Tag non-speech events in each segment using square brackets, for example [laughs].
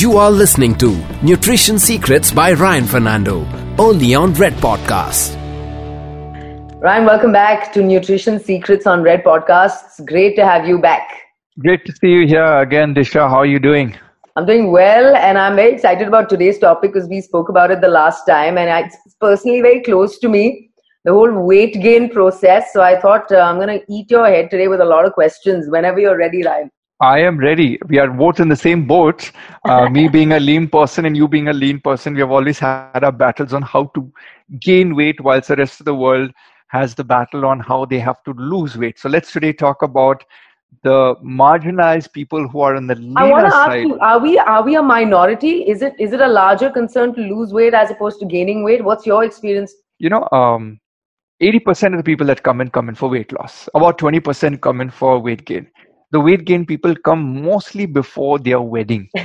You are listening to Nutrition Secrets by Ryan Fernando, only on Red Podcast. Ryan, welcome back to Nutrition Secrets on Red Podcasts. Great to have you back. Great to see you here again, Disha. How are you doing? I'm doing well, and I'm very excited about today's topic because we spoke about it the last time, and it's personally very close to me. The whole weight gain process. So I thought uh, I'm going to eat your head today with a lot of questions. Whenever you're ready, Ryan. I am ready. We are both in the same boat. Uh, [laughs] me being a lean person and you being a lean person, we have always had our battles on how to gain weight, whilst the rest of the world has the battle on how they have to lose weight. So let's today talk about the marginalized people who are on the leaner I want to ask side. you: Are we are we a minority? Is it is it a larger concern to lose weight as opposed to gaining weight? What's your experience? You know, um, 80% of the people that come in come in for weight loss. About 20% come in for weight gain. The weight gain people come mostly before their wedding. [laughs]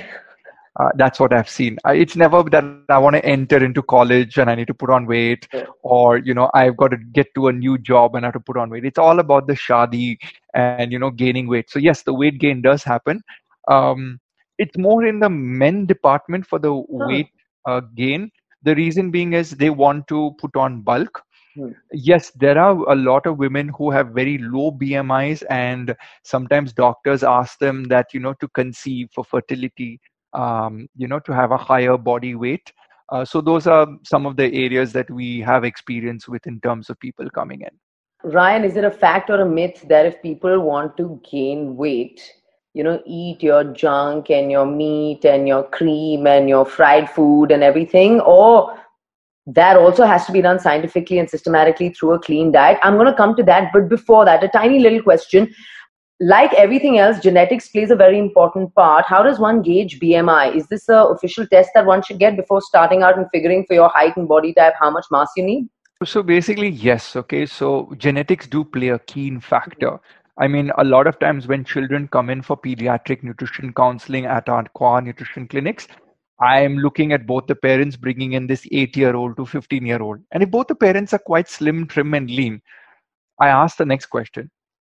Uh, that's what I've seen. I, it's never that I want to enter into college and I need to put on weight, Yeah. or you know I've got to get to a new job and I have to put on weight. It's all about the shadi and you know gaining weight. So yes, the weight gain does happen. Um, it's more in the men department for the weight uh, gain. The reason being is they want to put on bulk. Hmm. Yes, there are a lot of women who have very low BMIs, and sometimes doctors ask them that you know to conceive for fertility um, you know, to have a higher body weight. Uh, so those are some of the areas that we have experience with in terms of people coming in. Ryan, is it a fact or a myth that if people want to gain weight, you know, eat your junk and your meat and your cream and your fried food and everything, or that also has to be done scientifically and systematically through a clean diet? I'm going to come to that, but before that, a tiny little question. Like everything else, genetics plays a very important part. How does one gauge BMI? Is this a official test that one should get before starting out and figuring for your height and body type how much mass you need? So basically, yes. Okay. So genetics do play a keen factor. I mean, a lot of times when children come in for pediatric nutrition counseling at our Qua nutrition clinics, I am looking at both the parents bringing in this eight year old to 15 year old. And if both the parents are quite slim, trim, and lean, I ask the next question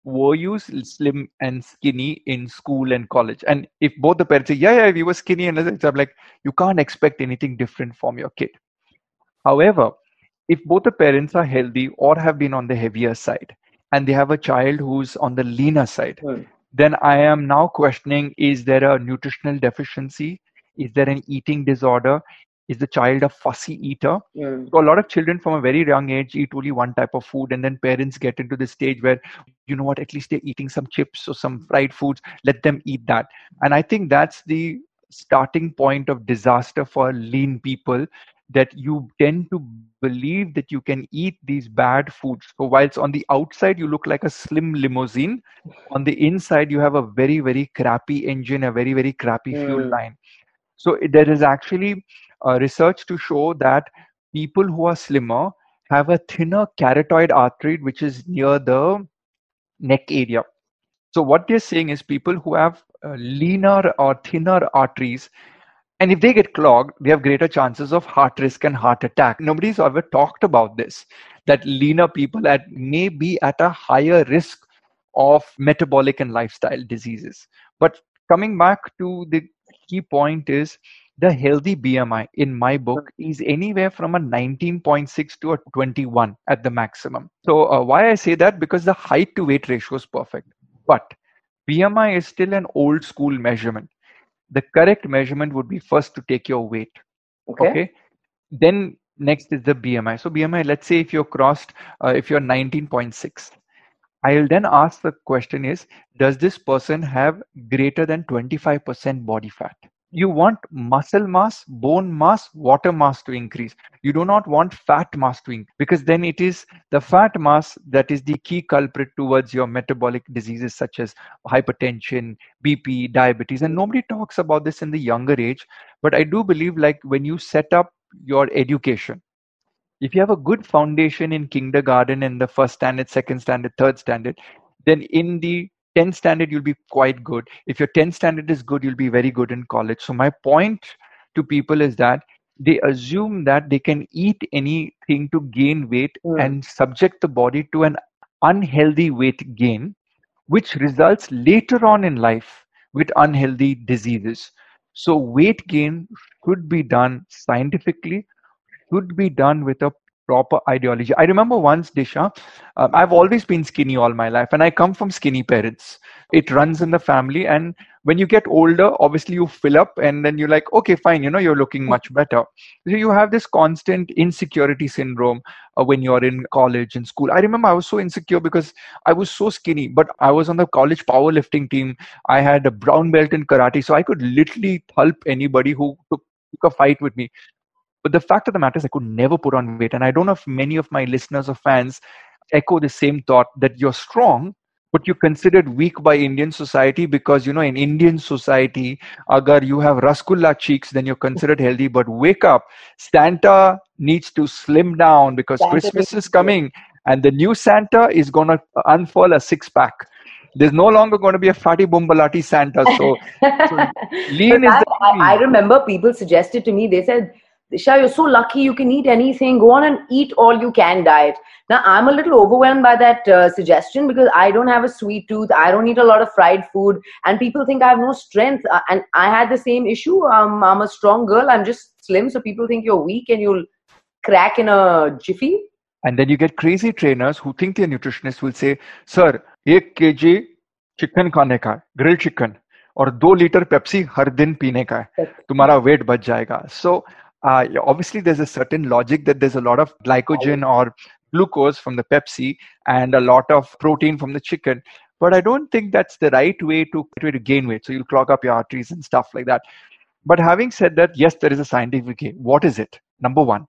Were you slim and skinny in school and college? And if both the parents say, Yeah, yeah, we were skinny, and I'm like, You can't expect anything different from your kid. However, if both the parents are healthy or have been on the heavier side and they have a child who's on the leaner side, Hmm. then I am now questioning is there a nutritional deficiency? Is there an eating disorder? Is the child a fussy eater? Mm. So a lot of children from a very young age eat only one type of food, and then parents get into the stage where, you know what, at least they're eating some chips or some fried foods. Let them eat that. And I think that's the starting point of disaster for lean people that you tend to believe that you can eat these bad foods. So whilst on the outside you look like a slim limousine, on the inside you have a very very crappy engine, a very very crappy fuel Mm. line. So there is actually uh, research to show that people who are slimmer have a thinner carotid artery which is near the neck area. So what they're saying is people who have uh, leaner or thinner arteries, and if they get clogged, they have greater chances of heart risk and heart attack. Nobody's ever talked about this. That leaner people at may be at a higher risk of metabolic and lifestyle diseases. But coming back to the key point is the healthy BMI in my book is anywhere from a 19.6 to a 21 at the maximum. So uh, why I say that because the height to weight ratio is perfect, but BMI is still an old school measurement. The correct measurement would be first to take your weight. Okay. Okay. Then next is the BMI. So BMI, let's say if you're crossed, uh, if you're 19.6, I'll then ask the question is, does this person have greater than 25% body fat? You want muscle mass, bone mass, water mass to increase. You do not want fat mass to increase because then it is the fat mass that is the key culprit towards your metabolic diseases such as hypertension, BP, diabetes. And nobody talks about this in the younger age. But I do believe like when you set up your education, if you have a good foundation in kindergarten in the first standard, second standard, third standard, then in the 10th standard you'll be quite good. If your 10th standard is good, you'll be very good in college. So my point to people is that they assume that they can eat anything to gain weight Mm. and subject the body to an unhealthy weight gain, which results later on in life with unhealthy diseases. So weight gain should be done scientifically, should be done with a proper ideology. I remember once, Disha, um, I've always been skinny all my life, and I come from skinny parents. It runs in the family, and when you get older, obviously you fill up, and then you're like, okay, fine, you know, you're looking much better. So you have this constant insecurity syndrome uh, when you're in college and school. I remember I was so insecure because I was so skinny, but I was on the college powerlifting team. I had a brown belt in karate, so I could literally help anybody who took a fight with me. But the fact of the matter is, I could never put on weight. And I don't know if many of my listeners or fans echo the same thought that you're strong, but you're considered weak by Indian society because, you know, in Indian society, agar you have rasgulla cheeks, then you're considered healthy. But wake up, Santa needs to slim down because Santa Christmas is coming and the new Santa is going to unfurl a six pack there's no longer going to be a fatty bumbalati Santa. So, so [laughs] lean is. I, I, remember people suggested to me. They said Disha, you're so lucky you can eat anything. Go on and eat all you can diet. Now, I'm a little overwhelmed by that uh, suggestion because I don't have a sweet tooth. I don't eat a lot of fried food. And people think I have no strength. Uh, and I had the same issue. Um, I'm a strong girl. I'm just slim. So people think you're weak and you'll crack in a jiffy. And then you get crazy trainers who think they're nutritionists will say, Sir, 1 kg chicken खाने का grilled chicken और दो litre Pepsi हर दिन पीने का है तुम्हारा wait बच जाएगा सो uh, obviously there's a certain logic that there's a lot of glycogen or glucose from the Pepsi and a lot of protein from the chicken. But I don't think that's the right way to, way to gain weight. So you'll clog up your arteries and stuff like that. But having said that, yes, there is a scientific way. What is it? Number one,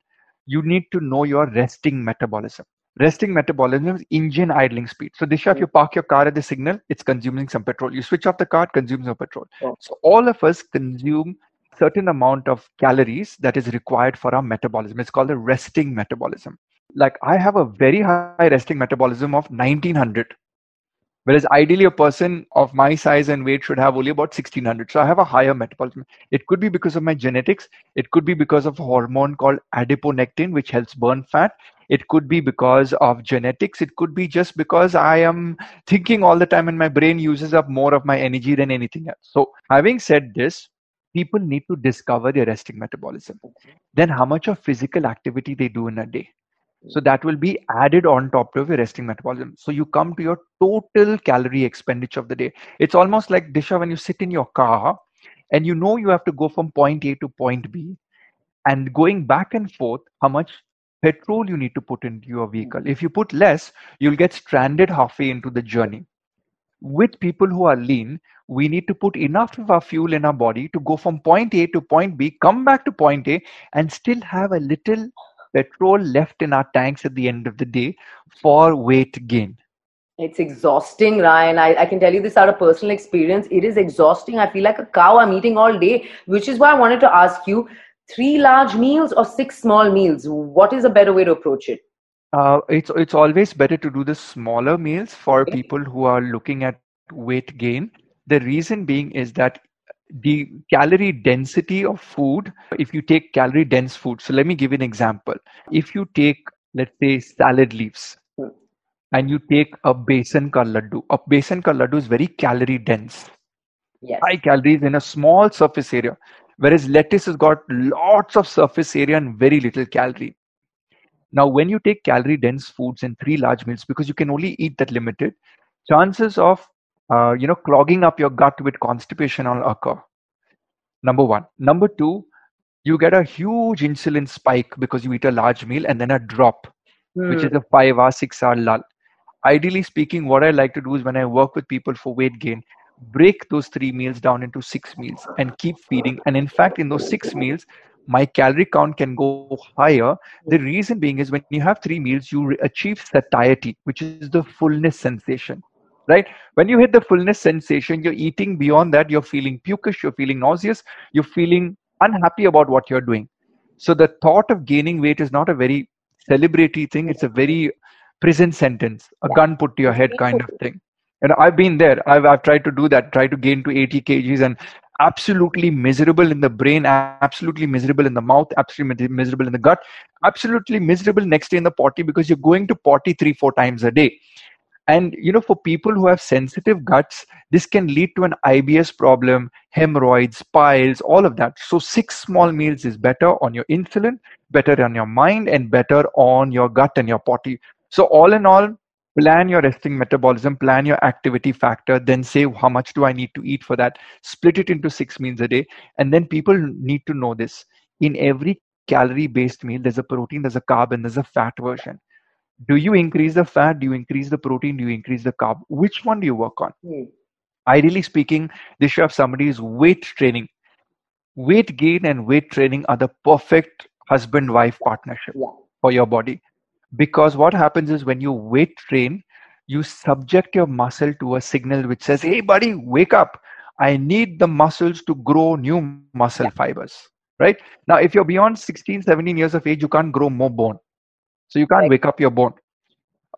you need to know your resting metabolism. Resting metabolism is engine idling speed. So, this Disha, if you park your car at the signal, it's consuming some petrol. You switch off the car, it consumes some petrol. So, all of us consume certain amount of calories that is required for our metabolism. It's called the resting metabolism. Like I have a very high resting metabolism of 1900, whereas ideally a person of my size and weight should have only about 1600. So I have a higher metabolism. It could be because of my genetics. It could be because of a hormone called adiponectin, which helps burn fat. It could be because of genetics. It could be just because I am thinking all the time and my brain uses up more of my energy than anything else. So having said this, people need to discover their resting metabolism. Then, how much of physical activity they do in a day. So that will be added on top of your resting metabolism. So you come to your total calorie expenditure of the day. It's almost like Disha when you sit in your car and you know you have to go from point A to point B and going back and forth, how much petrol you need to put into your vehicle. If you put less, you'll get stranded halfway into the journey with people who are lean, we need to put enough of our fuel in our body to go from point A to point B, come back to point A, and still have a little petrol left in our tanks at the end of the day for weight gain. It's exhausting, Ryan. I, I can tell you this out of personal experience. It is exhausting. I feel like a cow. I'm eating all day, which is why I wanted to ask you three large meals or six small meals? What is a better way to approach it? Uh, it's it's always better to do the smaller meals for okay. people who are looking at weight gain. The reason being is that the calorie density of food, if you take calorie dense food, so let me give you an example. If you take, let's say, salad leaves, hmm. and you take a besan ka laddu, a besan ka laddu is very calorie dense. Yes. High calories in a small surface area, whereas lettuce has got lots of surface area and very little calorie. Now, when you take calorie dense foods and three large meals, because you can only eat that limited, chances of uh, you know clogging up your gut with constipation will occur. Number one. Number two, you get a huge insulin spike because you eat a large meal and then a drop, mm. which is hmm. a five hour, six hour lull. Ideally speaking, what I like to do is when I work with people for weight gain, break those three meals down into six meals and keep feeding. And in fact, in those six meals, my calorie count can go higher. The hmm. reason being is when you have three meals, you achieve satiety, which is the fullness sensation. Right? When you hit the fullness sensation, you're eating beyond that, you're feeling pukish, you're feeling nauseous, you're feeling unhappy about what you're doing. So the thought of gaining weight is not a very celebratory thing, it's a very prison sentence, a gun put to your head kind of thing. And I've been there. I've, I've tried to do that, try to gain to 80 kgs and absolutely miserable in the brain, absolutely miserable in the mouth, absolutely miserable in the gut, absolutely miserable next day in the potty because you're going to potty three, four times a day. and you know for people who have sensitive guts this can lead to an ibs problem hemorrhoids piles all of that so six small meals is better on your insulin better on your mind and better on your gut and your potty so all in all plan your resting metabolism plan your activity factor then say how much do i need to eat for that? Split it into six meals a day. And then people need to know this. In every calorie based meal there's a protein there's a carb and there's a fat version. Do you increase the fat? Do you increase the protein? Do you increase the carb? Which one do you work on? Hmm. ideally speaking this should have somebody's weight training weight gain and weight training are the perfect husband wife partnership Yeah. for your body because what happens is when you weight train you subject your muscle to a signal which says hey buddy wake up. I need the muscles to grow new muscle fibers. Right? Now if you're beyond 16 17 years of age you can't grow more bone. So you can't Right. wake up your bone.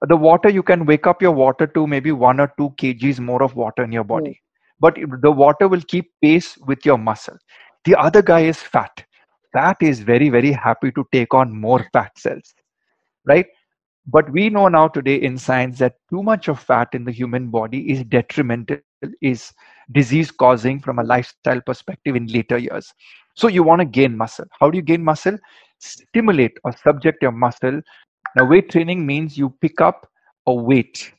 The water you can wake up your water to maybe one or two kgs more of water in your hmm. body. But the water will keep pace with your muscle. The other guy is fat. Fat is very very happy to take on more fat cells right? But we know now today in science that too much of fat in the human body is detrimental is disease causing from a lifestyle perspective in later years. So you want to gain muscle. How do you gain muscle? Stimulate or subject your muscle. Now weight training means you pick up a weight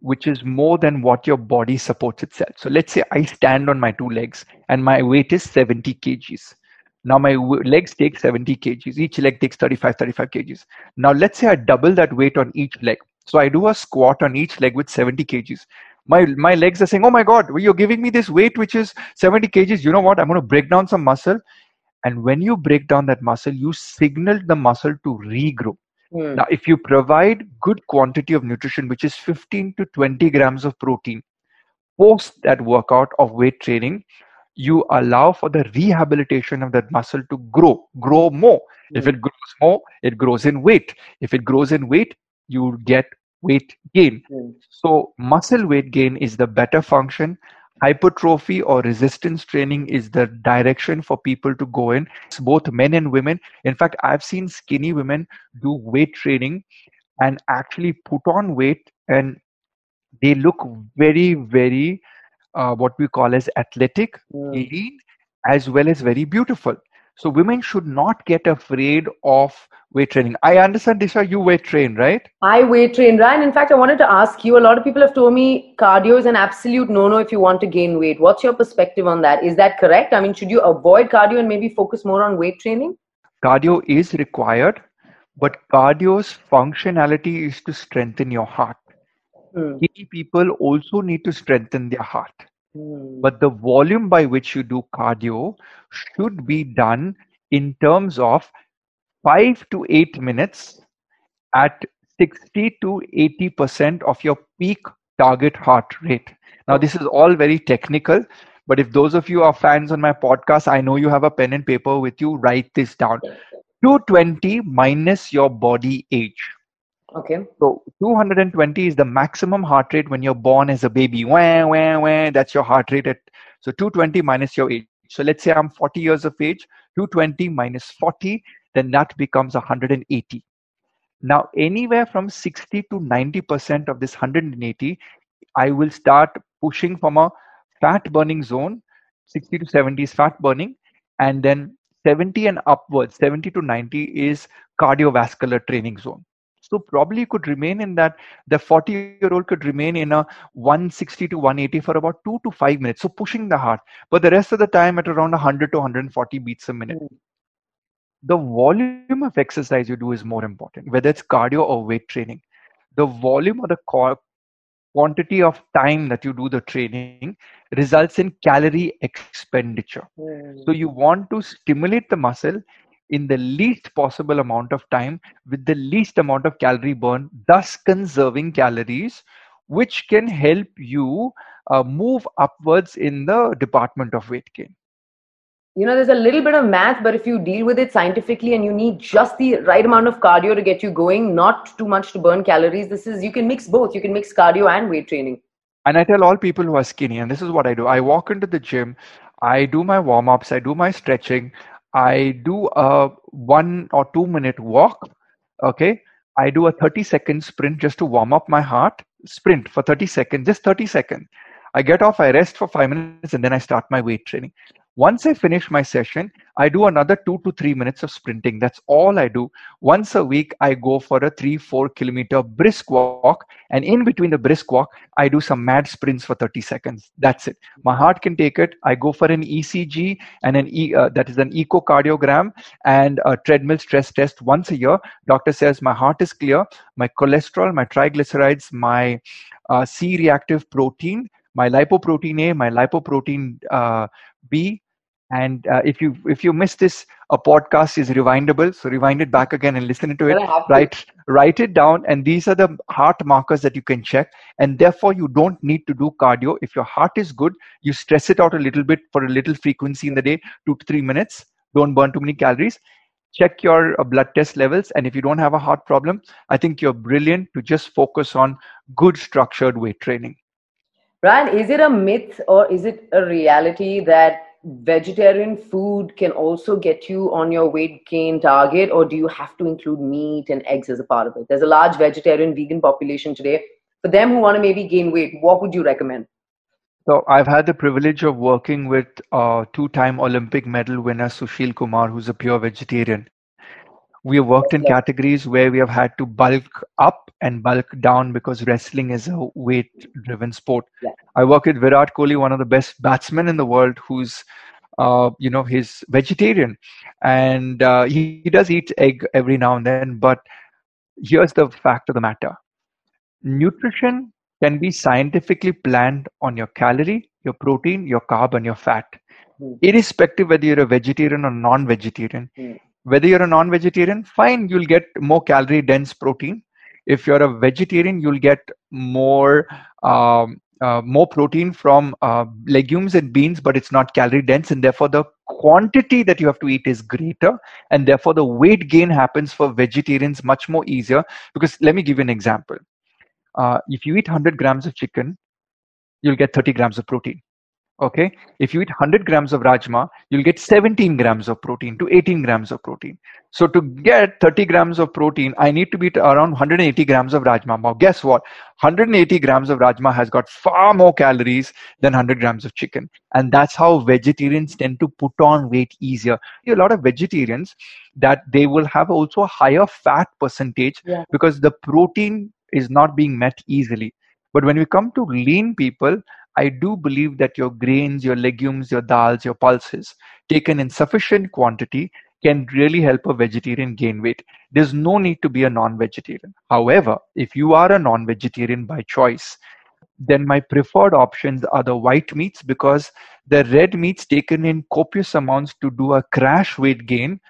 which is more than what your body supports itself. So let's say i stand on my two legs and my weight is 70 kgs now my legs take 70 kgs each leg takes 35 35 kgs. Now let's say i double that weight on each leg. So i do a squat on each leg with 70 kgs. My my legs are saying oh my god you're giving me this weight which is 70 kgs. You know what? I'm going to break down some muscle. And when you break down that muscle you signal the muscle to regrow Hmm. now if you provide good quantity of nutrition which is 15 to 20 grams of protein post that workout of weight training you allow for the rehabilitation of that muscle to grow grow more. If it grows more it grows in weight. If it grows in weight you get weight gain. Hmm. so muscle weight gain is the better function. Hypertrophy or resistance training is the direction for people to go in. It's both men and women. In fact i've seen skinny women do weight training and actually put on weight and they look very very uh, what we call as athletic Hmm. lean as well as very beautiful so women should not get afraid of weight training i understand disha you weight train right I weight train, Ryan. In fact, I wanted to ask you. A lot of people have told me cardio is an absolute no-no if you want to gain weight. What's your perspective on that? Is that correct? I mean, should you avoid cardio and maybe focus more on weight training? cardio is required but cardio's functionality is to strengthen your heart Skinny people also need to strengthen their heart. Hmm. but the volume by which you do cardio should be done in terms of 5 to 8 minutes at 60 to 80% of your peak target heart rate. Now this is all very technical but if those of you are fans on my podcast i know you have a pen and paper with you. Write this down. 220 minus your body age Okay. so 220 is the maximum heart rate when you're born as a baby. Wah, wah, wah, that's your heart rate. At, so 220 minus your age. So let's say I'm 40 years of age. 220 minus 40, then that becomes 180. Now, anywhere from 60 to 90% of this 180, I will start pushing from a fat burning zone. 60 to 70 is fat burning. And then 70 and upwards, 70 to 90 is cardiovascular training zone. So probably you could remain in that. The 40 year old could remain in a 160 to 180 for about two to five minutes. So pushing the heart, but the rest of the time at around 100 to 140 beats a minute. Mm. The volume of exercise you do is more important, whether it's cardio or weight training. The volume or the quantity of time that you do the training results in calorie expenditure. Hmm. So you want to stimulate the muscle in the least possible amount of time with the least amount of calorie burn, thus conserving calories, which can help you uh, move upwards in the department of weight gain. You know, there's a little bit of math, but if you deal with it scientifically and you need just the right amount of cardio to get you going, not too much to burn calories, this is, you can mix both. You can mix cardio and weight training. And I tell all people who are skinny, and this is what I do I walk into the gym, I do my warm ups, I do my stretching, I do a one or two minute walk. Okay. I do a 30 second sprint just to warm up my heart. sprint for 30 seconds, just 30 seconds. I get off, I rest for five minutes, and then I start my weight training. Once I finish my session, I do another two to three minutes of sprinting. That's all I do. Once a week, I go for a three, four kilometer brisk walk. And in between the brisk walk, I do some mad sprints for 30 seconds. That's it. My heart can take it. I go for an ECG and an e, uh, that is an echocardiogram and a treadmill stress test once a year. Doctor says my heart is clear, my cholesterol, my triglycerides, my uh, C reactive protein, my lipoprotein A, my lipoprotein uh, B, and uh, if you if you miss this a podcast is rewindable. So rewind it back again and listen to it. Write write it down. And these are the heart markers that you can check. And therefore you don't need to do cardio. If your heart is good you stress it out a little bit for a little frequency in the day 2 to 3 minutes. Don't burn too many calories. Check your uh, blood test levels. And if you don't have a heart problem i think you're brilliant to just focus on good structured weight training. Ryan, is it a myth or is it a reality that vegetarian food can also get you on your weight gain target, or do you have to include meat and eggs as a part of it? There's a large vegetarian vegan population today. For them who want to maybe gain weight, what would you recommend? So I've had the privilege of working with uh, two-time Olympic medal winner Sushil Kumar, who's a pure vegetarian. We have worked in categories where we have had to bulk up and bulk down because wrestling is a weight-driven sport. Yeah. I work with Virat Kohli, one of the best batsmen in the world, who's uh, you know he's vegetarian, and uh, he, he does eat egg every now and then. But here's the fact of the matter: nutrition can be scientifically planned on your calorie, your protein, your carb, and your fat, mm. irrespective whether you're a vegetarian or non-vegetarian. Mm whether you're a non-vegetarian fine you'll get more calorie dense protein if you're a vegetarian you'll get more um, uh, more protein from uh, legumes and beans but it's not calorie dense and therefore the quantity that you have to eat is greater and therefore the weight gain happens for vegetarians much more easier. Because let me give you an example. Uh, if you eat 100 grams of chicken you'll get 30 grams of protein okay? If you eat 100 grams of rajma you'll get 17 grams of protein to 18 grams of protein. So to get 30 grams of protein i need to eat around 180 grams of rajma. Now guess what? 180 grams of rajma has got far more calories than 100 grams of chicken. And that's how vegetarians tend to put on weight easier. A lot of vegetarians that they will have also a higher fat percentage yeah. because the protein is not being met easily. But when we come to lean people I do believe that your grains, your legumes, your dals, your pulses, taken in sufficient quantity, can really help a vegetarian gain weight. There's no need to be a non vegetarian. However, if you are a non vegetarian by choice, then my preferred options are the white meats because the red meats taken in copious amounts to do a crash weight gain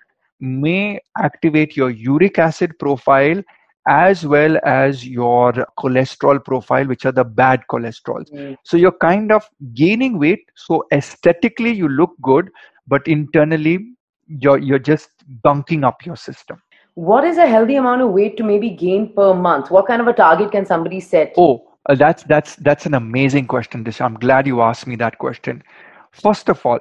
may activate your uric acid profile as well as your cholesterol profile, which are the bad cholesterols. Mm. So you're kind of gaining weight. So aesthetically, you look good, but internally, you're, you're just bunking up your system. What is a healthy amount of weight to maybe gain per month? What kind of a target can somebody set? Oh, uh, that's that's that's an amazing question, Disha. I'm glad you asked me that question. First of all,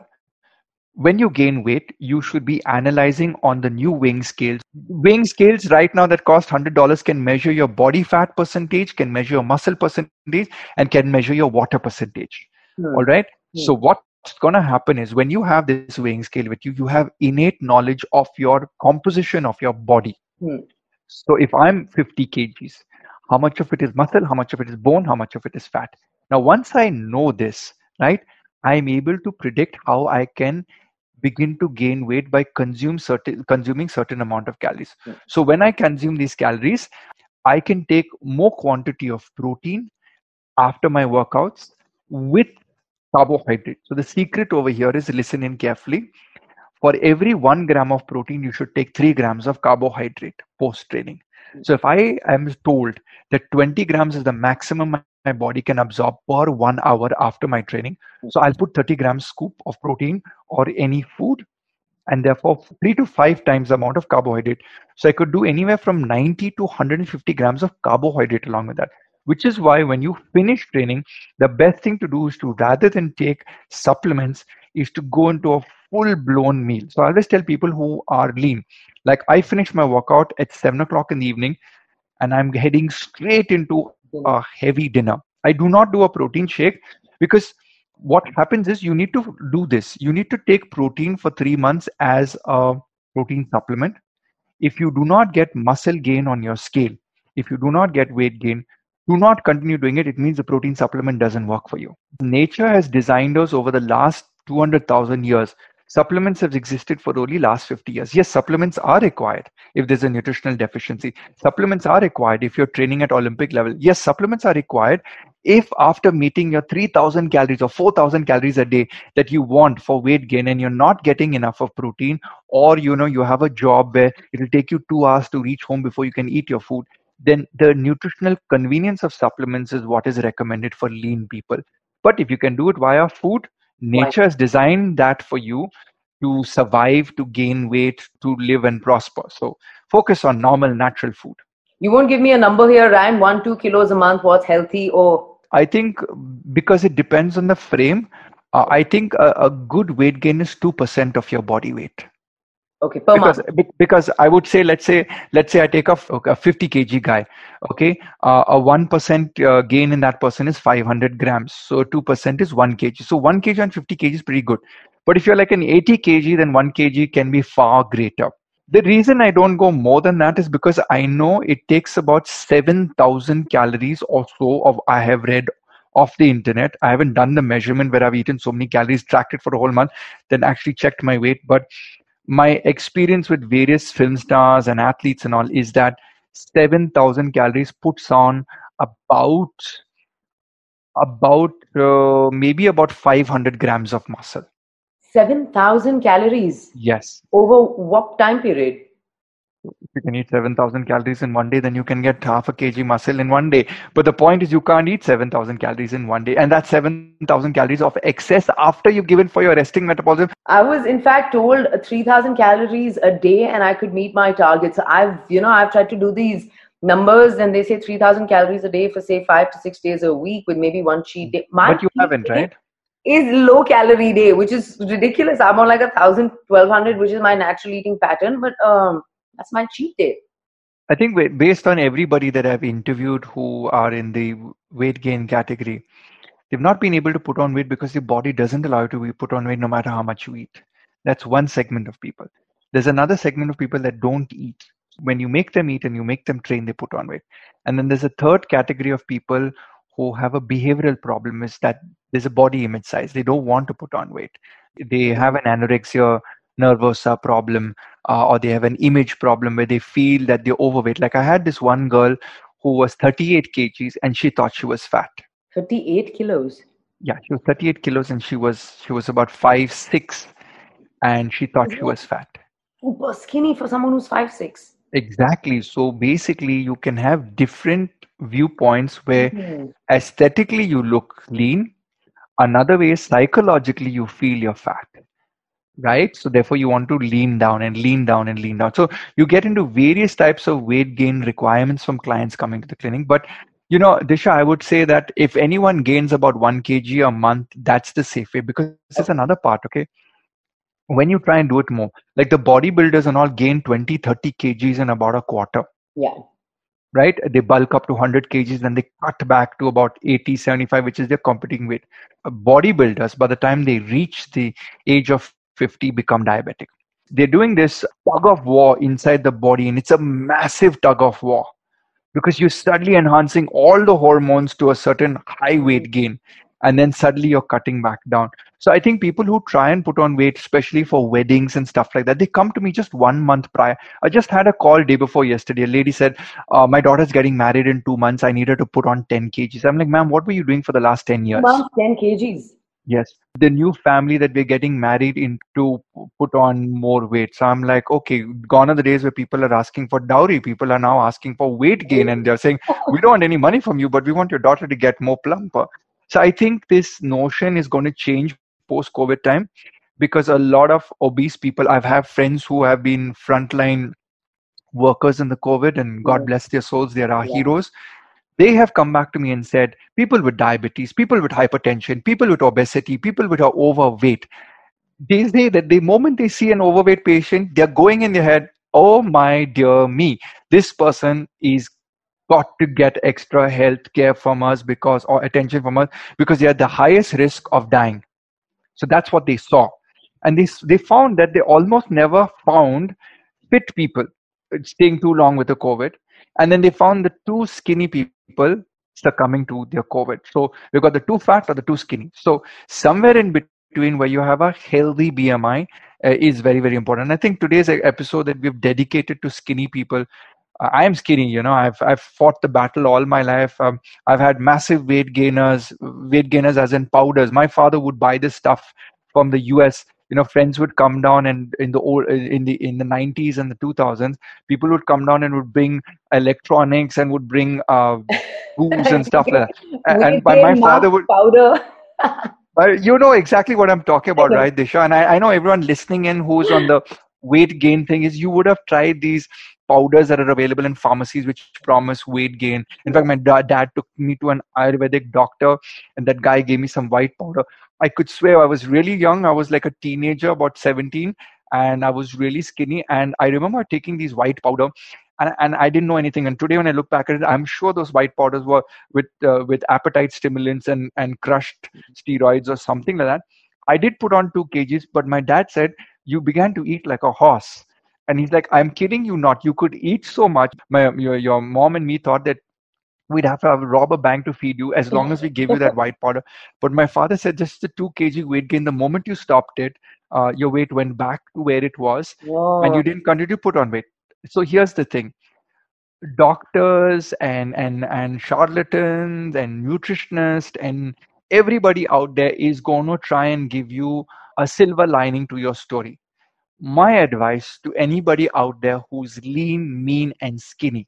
when you gain weight, you should be analyzing on the new weighing scales. Weighing scales right now that cost $100 can measure your body fat percentage, can measure your muscle percentage, and can measure your water percentage. Hmm. All right. Hmm. So, what's going to happen is when you have this weighing scale with you, you have innate knowledge of your composition of your body. Hmm. So, if I'm 50 kgs, how much of it is muscle, how much of it is bone, how much of it is fat? Now, once I know this, right, I'm able to predict how I can begin to gain weight by consume certain consuming certain amount of calories. Yeah. so when i consume these calories i can take more quantity of protein after my workouts with carbohydrate so the secret over here is listen in carefully. For every 1 gram of protein you should take 3 grams of carbohydrate post training hmm. so if i am told that 20 grams is the maximum my body can absorb per one hour after my training. So I'll put 30 grams scoop of protein or any food and therefore three to five times the amount of carbohydrate. So I could do anywhere from 90 to 150 grams of carbohydrate along with that. Which is why when you finish training, the best thing to do is to rather than take supplements, is to go into a full blown meal. So I always tell people who are lean, like I finish my workout at seven o'clock in the evening and I'm heading straight into a heavy dinner. I do not do a protein shake because what happens is you need to do this. You need to take protein for three months as a protein supplement. If you do not get muscle gain on your scale, if you do not get weight gain, do not continue doing it. It means the protein supplement doesn't work for you. Nature has designed us over the last 200,000 years supplements have existed for only last 50 years. Yes supplements are required if there's a nutritional deficiency. Supplements are required if you're training at olympic level. Yes supplements are required if after meeting your 3000 calories or 4000 calories a day that you want for weight gain and you're not getting enough of protein or you know you have a job where it'll take you 2 hours to reach home before you can eat your food then the nutritional convenience of supplements is what is recommended for lean people. But if you can do it via food nature has designed that for you to survive to gain weight to live and prosper. So focus on normal natural food. You won't give me a number here ryan. One two kilos a month what's healthy or? I think because it depends on the frame uh, i think a, a, good weight gain is 2% of your body weight okay per because, month. because i would say let's say let's say i take a, a 50 kg guy okay uh, a 1% uh, gain in that person is 500 grams. So 2% is 1 kg. So 1 kg and 50 kg is pretty good. But if you're like an 80 kg then 1 kg can be far greater. The reason i don't go more than that is because i know it takes about 7000 calories or so of i have read off the internet. I haven't done the measurement where i've eaten so many calories tracked it for a whole month then actually checked my weight. But my experience with various film stars and athletes and all is that 7000 calories puts on about about uh, maybe about 500 grams of muscle. 7000 calories? Yes. Over what time period if you can eat 7000 calories in one day then you can get half a kg muscle in one day. But the point is you can't eat 7000 calories in one day. And that's 7000 calories of excess after you've given for your resting metabolism. I was in fact told 3000 calories a day and i could meet my targets. I've you know i've tried to do these numbers and they say 3000 calories a day for say 5 to 6 days a week with maybe one cheat day. My but you haven't right? is low calorie day which is ridiculous. I'm on like a 1000 1200 which is my natural eating pattern. But um that's my cheat day. I think based on everybody that I've interviewed who are in the weight gain category, they've not been able to put on weight because the body doesn't allow you to be put on weight no matter how much you eat. That's one segment of people. There's another segment of people that don't eat. When you make them eat and you make them train, they put on weight. And then there's a third category of people who have a behavioral problem is that there's a body image size. They don't want to put on weight. They have an anorexia nervosa problem uh, or they have an image problem where they feel that they're overweight. Like I had this one girl who was 38 kgs and she thought she was fat. 38 kilos. Yeah, she was 38 kilos and she was she was about five six, and she thought she was fat. Super skinny for someone who's five six. Exactly. So basically, you can have different viewpoints where mm-hmm. aesthetically you look lean. Another way is psychologically you feel you're fat right? So therefore you want to lean down and lean down and lean down. So you get into various types of weight gain requirements from clients coming to the clinic. But you know, Disha, I would say that if anyone gains about one kg a month, that's the safe way because this is another part, okay? When you try and do it more, like the bodybuilders and all gain 20, 30 kgs in about a quarter. Yeah. Right? They bulk up to 100 kgs, then they cut back to about 80, 75, which is their competing weight. Bodybuilders, by the time they reach the age of 50 become diabetic. They're doing this tug of war inside the body, and it's a massive tug of war because you're suddenly enhancing all the hormones to a certain high weight gain, and then suddenly you're cutting back down. So I think people who try and put on weight, especially for weddings and stuff like that, they come to me just one month prior. I just had a call day before yesterday. A lady said, uh, "My daughter's getting married in two months. I need her to put on 10 kgs." I'm like, "Ma'am, what were you doing for the last 10 years?" Month, 10 kgs. Yes. The new family that we're getting married into put on more weight. So I'm like, okay, gone are the days where people are asking for dowry. People are now asking for weight gain and they're saying, we don't want any money from you, but we want your daughter to get more plumper. So I think this notion is going to change post COVID time because a lot of obese people, I've had friends who have been frontline workers in the COVID and God bless their souls, they're our yeah. heroes they have come back to me and said people with diabetes, people with hypertension, people with obesity, people with are overweight, they say that the moment they see an overweight patient, they're going in their head, oh my dear me, this person is got to get extra health care from us because or attention from us because they are the highest risk of dying. So that's what they saw. And they, they found that they almost never found fit people staying too long with the covid and then they found the two skinny people succumbing to their covid so we got the two fat or the two skinny so somewhere in between where you have a healthy bmi uh, is very very important i think today's episode that we've dedicated to skinny people I am skinny, you know. I've I've fought the battle all my life. Um, I've had massive weight gainers, weight gainers as in powders. My father would buy this stuff from the U.S. You know, friends would come down and in the old in the in the 90s and the 2000s, people would come down and would bring electronics and would bring uh, [laughs] booze and stuff like that. And, and my father would powder. [laughs] but you know exactly what I'm talking about, [laughs] right, Disha? And I, I know everyone listening in who's on the weight gain thing is you would have tried these powders that are available in pharmacies which promise weight gain. In fact, my dad took me to an Ayurvedic doctor, and that guy gave me some white powder. I could swear I was really young. I was like a teenager, about 17, and I was really skinny. And I remember taking these white powder, and, and I didn't know anything. And today, when I look back at it, I'm sure those white powders were with uh, with appetite stimulants and and crushed steroids or something like that. I did put on two kgs, but my dad said you began to eat like a horse and he's like, I'm kidding you not. You could eat so much. My your, your mom and me thought that we'd have to have rob a bank to feed you as long as we gave you that white powder. But my father said just the two kg weight gain. The moment you stopped it, uh, your weight went back to where it was, Whoa. and you didn't continue to put on weight. So here's the thing: doctors and and and charlatans and nutritionists and everybody out there is going to try and give you a silver lining to your story my advice to anybody out there who's lean, mean, and skinny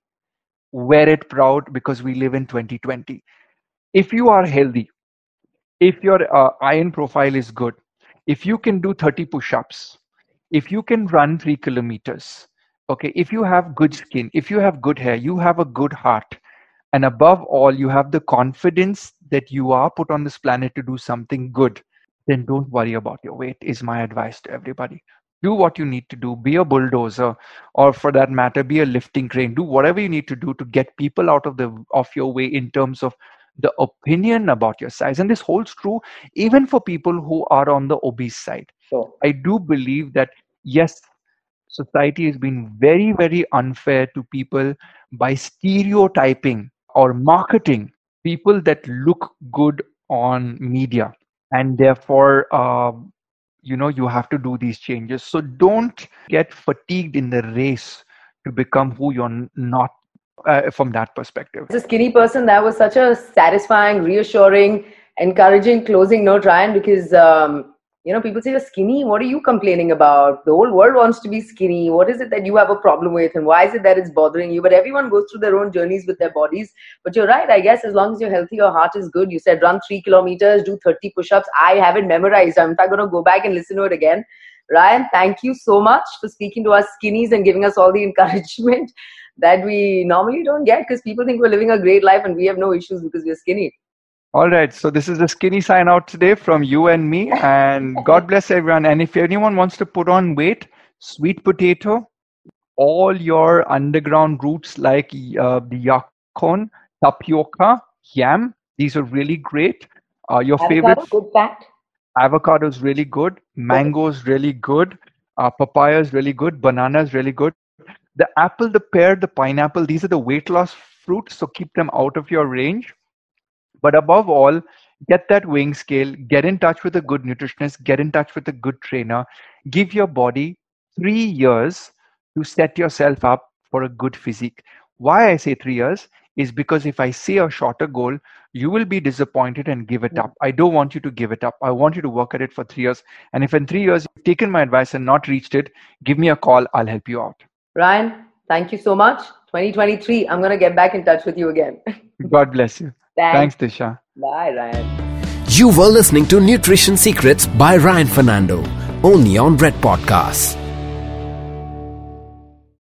wear it proud because we live in 2020. If you are healthy, if your uh, iron profile is good, if you can do 30 push ups, if you can run three kilometers, okay, if you have good skin, if you have good hair, you have a good heart, and above all, you have the confidence that you are put on this planet to do something good, then don't worry about your weight, is my advice to everybody do what you need to do. Be a bulldozer or for that matter be a lifting crane. Do whatever you need to do to get people out of the of your way in terms of the opinion about your size. And this holds true even for people who are on the obese side. So i do believe that yes society has been very very unfair to people by stereotyping or marketing people that look good on media. And therefore uh, you know you have to do these changes. So don't get fatigued in the race to become who you're not uh, from that perspective. As a skinny person that was such a satisfying reassuring encouraging closing note ryan because um, you know people say you're skinny. What are you complaining about? The whole world wants to be skinny. What is it that you have a problem with? And why is it that it's bothering you? But everyone goes through their own journeys with their bodies. But you're right i guess as long as you're healthy your heart is good. You said run three kilometers do 30 push-ups. I have it memorized. I'm going to go back and listen to it again. Ryan thank you so much for speaking to us skinnies and giving us all the [laughs] encouragement that we normally don't get because people think we're living a great life and we have no issues because we're skinny all right. So this is the skinny sign out today from you and me. And God bless everyone. And if anyone wants to put on weight, sweet potato, all your underground roots like uh, the yacon, tapioca, yam, these are really great. Uh, your avocado, favorite good fat. avocado is really good. Mango is really good. Uh, papaya is really good. Banana is really good. The apple, the pear, the pineapple, these are the weight loss fruits. So keep them out of your range but above all, get that weighing scale, get in touch with a good nutritionist, get in touch with a good trainer, give your body three years to set yourself up for a good physique. Why I say three years is because if I say a shorter goal, you will be disappointed and give it up. I don't want you to give it up. I want you to work at it for three years. And if in three years you've taken my advice and not reached it, give me a call. I'll help you out. Ryan, thank you so much. 2023, I'm going to get back in touch with you again. [laughs] God bless you. Thanks. Thanks, Disha. Bye, Ryan. You were listening to Nutrition Secrets by Ryan Fernando, only on Red Podcasts.